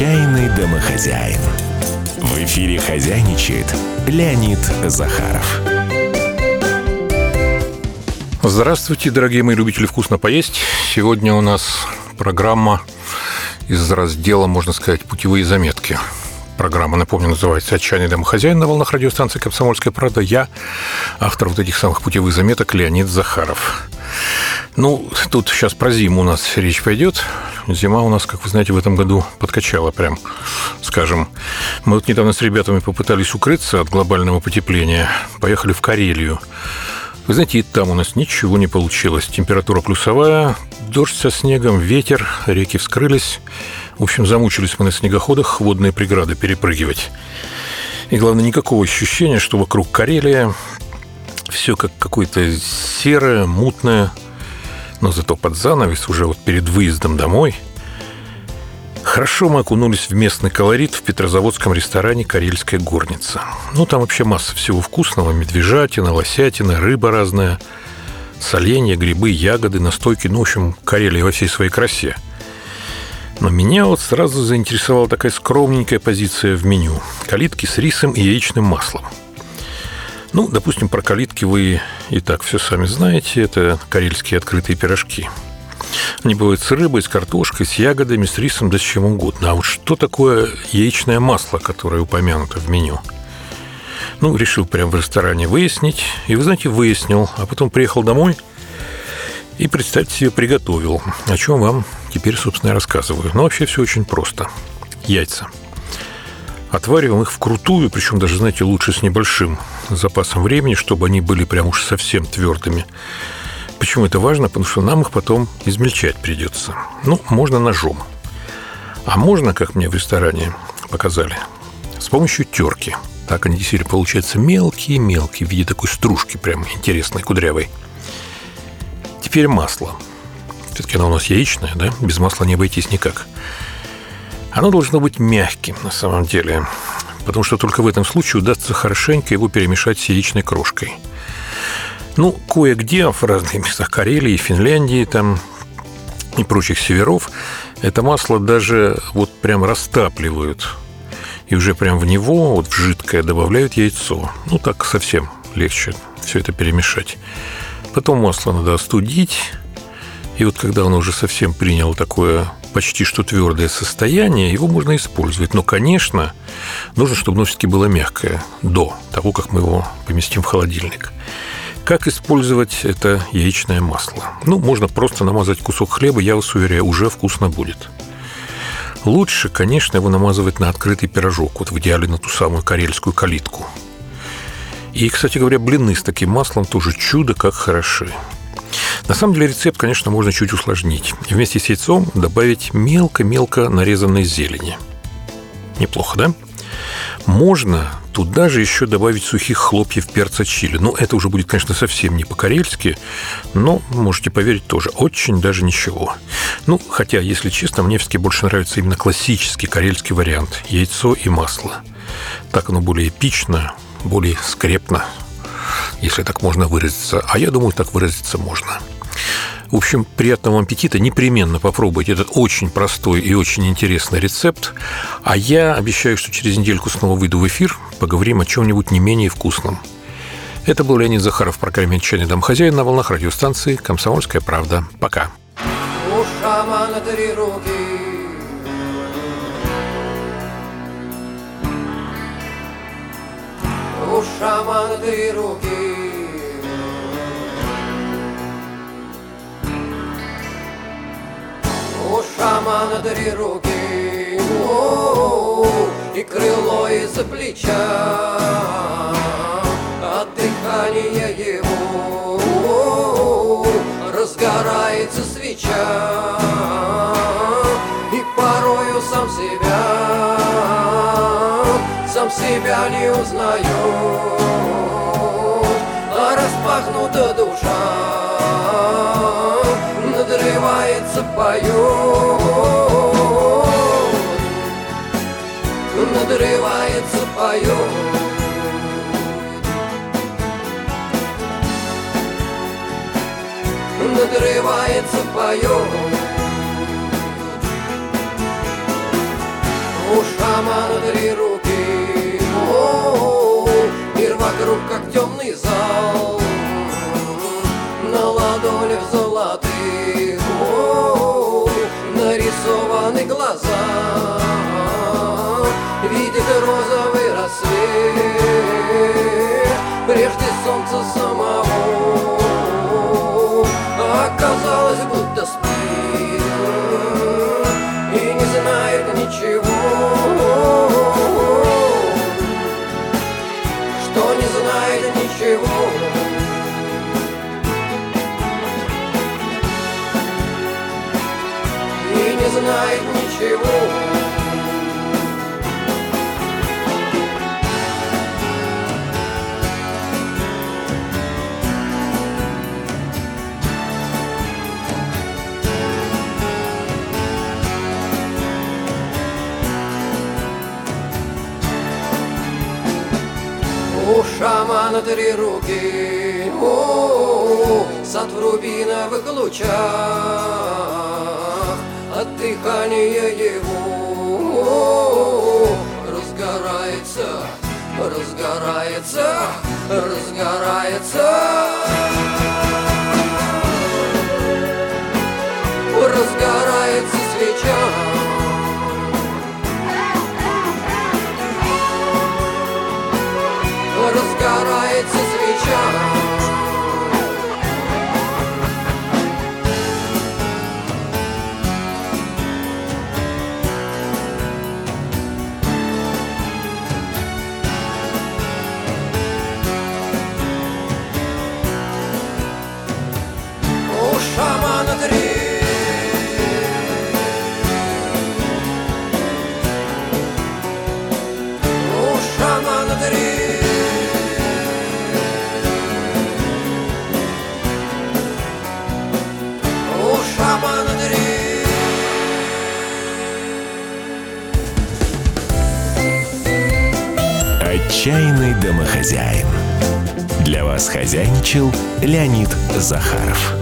Отчаянный домохозяин. В эфире хозяйничает Леонид Захаров. Здравствуйте, дорогие мои любители вкусно поесть. Сегодня у нас программа из раздела, можно сказать, «Путевые заметки». Программа, напомню, называется «Отчаянный домохозяин» на волнах радиостанции «Комсомольская правда». Я, автор вот этих самых путевых заметок, Леонид Захаров. Ну, тут сейчас про зиму у нас речь пойдет. Зима у нас, как вы знаете, в этом году подкачала прям, скажем. Мы вот недавно с ребятами попытались укрыться от глобального потепления. Поехали в Карелию. Вы знаете, и там у нас ничего не получилось. Температура плюсовая, дождь со снегом, ветер, реки вскрылись. В общем, замучились мы на снегоходах водные преграды перепрыгивать. И главное, никакого ощущения, что вокруг Карелия все как какое-то серое, мутное, но зато под занавес уже вот перед выездом домой Хорошо мы окунулись в местный колорит в петрозаводском ресторане «Карельская горница». Ну, там вообще масса всего вкусного. Медвежатина, лосятина, рыба разная, соленья, грибы, ягоды, настойки. Ну, в общем, Карелия во всей своей красе. Но меня вот сразу заинтересовала такая скромненькая позиция в меню. Калитки с рисом и яичным маслом – ну, допустим, про калитки вы и так все сами знаете. Это карельские открытые пирожки. Они бывают с рыбой, с картошкой, с ягодами, с рисом, да с чем угодно. А вот что такое яичное масло, которое упомянуто в меню? Ну, решил прямо в ресторане выяснить. И, вы знаете, выяснил. А потом приехал домой и, представьте себе, приготовил. О чем вам теперь, собственно, и рассказываю. Но вообще все очень просто. Яйца – Отвариваем их вкрутую, причем даже, знаете, лучше с небольшим запасом времени, чтобы они были прям уж совсем твердыми. Почему это важно? Потому что нам их потом измельчать придется. Ну, можно ножом. А можно, как мне в ресторане показали, с помощью терки. Так они действительно получаются мелкие-мелкие, в виде такой стружки прям интересной, кудрявой. Теперь масло. Все-таки оно у нас яичное, да? Без масла не обойтись никак. Оно должно быть мягким на самом деле, потому что только в этом случае удастся хорошенько его перемешать с яичной крошкой. Ну, кое-где в разных местах Карелии, Финляндии там и прочих северов это масло даже вот прям растапливают. И уже прям в него, вот в жидкое, добавляют яйцо. Ну, так совсем легче все это перемешать. Потом масло надо остудить. И вот когда оно уже совсем приняло такое почти что твердое состояние, его можно использовать. Но, конечно, нужно, чтобы оно все-таки было мягкое до того, как мы его поместим в холодильник. Как использовать это яичное масло? Ну, можно просто намазать кусок хлеба, я вас уверяю, уже вкусно будет. Лучше, конечно, его намазывать на открытый пирожок, вот в идеале на ту самую карельскую калитку. И, кстати говоря, блины с таким маслом тоже чудо как хороши. На самом деле рецепт, конечно, можно чуть усложнить. Вместе с яйцом добавить мелко-мелко нарезанной зелени. Неплохо, да? Можно туда же еще добавить сухих хлопьев перца чили. Ну, это уже будет, конечно, совсем не по-карельски, но, можете поверить, тоже очень даже ничего. Ну, хотя, если честно, мне все-таки больше нравится именно классический карельский вариант – яйцо и масло. Так оно более эпично, более скрепно, если так можно выразиться. А я думаю, так выразиться можно. В общем, приятного вам аппетита. Непременно попробуйте этот очень простой и очень интересный рецепт. А я обещаю, что через недельку снова выйду в эфир, поговорим о чем-нибудь не менее вкусном. Это был Леонид Захаров в программе «Отчаянный домохозяин» на волнах радиостанции «Комсомольская правда». Пока. У шамана три руки. У шамана три руки. у шамана три руки. О -о -о, и крыло из-за плеча. От дыхания его разгорается свеча себя не узнаю а распахнута душа надрывается, поет Надрывается, поет Надрывается, поет шамана три руки вокруг как темный зал. На ладонях золотых О, Нарисованы глаза. Видит розовый рассвет Прежде солнца самого. Оказалось, будто не знает ничего. И не знает ничего У шамана три руки, о, сад в рубиновых лучах, от дыхания его. Разгорается, разгорается, разгорается. Разгорается свеча. Отчаянный домохозяин. Для вас хозяйничал Леонид Захаров.